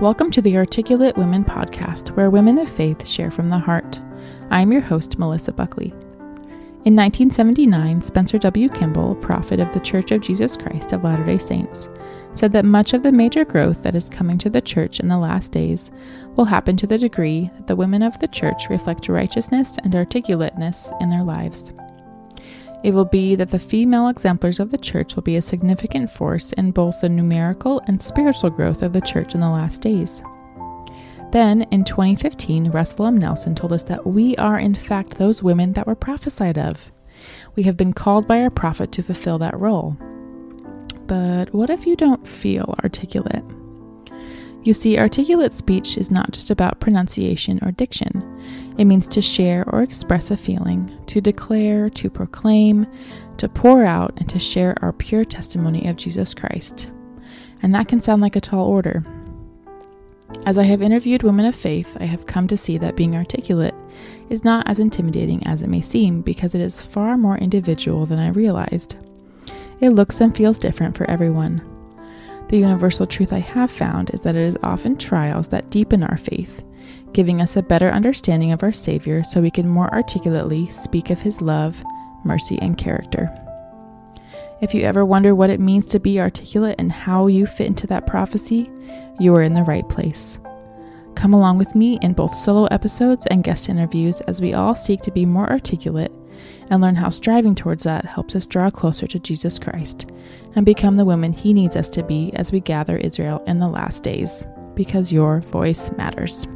Welcome to the Articulate Women podcast, where women of faith share from the heart. I'm your host, Melissa Buckley. In 1979, Spencer W. Kimball, prophet of the Church of Jesus Christ of Latter day Saints, said that much of the major growth that is coming to the church in the last days will happen to the degree that the women of the church reflect righteousness and articulateness in their lives. It will be that the female exemplars of the church will be a significant force in both the numerical and spiritual growth of the church in the last days. Then, in 2015, Russell M. Nelson told us that we are, in fact, those women that were prophesied of. We have been called by our prophet to fulfill that role. But what if you don't feel articulate? You see, articulate speech is not just about pronunciation or diction. It means to share or express a feeling, to declare, to proclaim, to pour out, and to share our pure testimony of Jesus Christ. And that can sound like a tall order. As I have interviewed women of faith, I have come to see that being articulate is not as intimidating as it may seem because it is far more individual than I realized. It looks and feels different for everyone. The universal truth I have found is that it is often trials that deepen our faith, giving us a better understanding of our Savior so we can more articulately speak of His love, mercy, and character. If you ever wonder what it means to be articulate and how you fit into that prophecy, you are in the right place. Come along with me in both solo episodes and guest interviews as we all seek to be more articulate and learn how striving towards that helps us draw closer to Jesus Christ and become the women He needs us to be as we gather Israel in the last days, because your voice matters.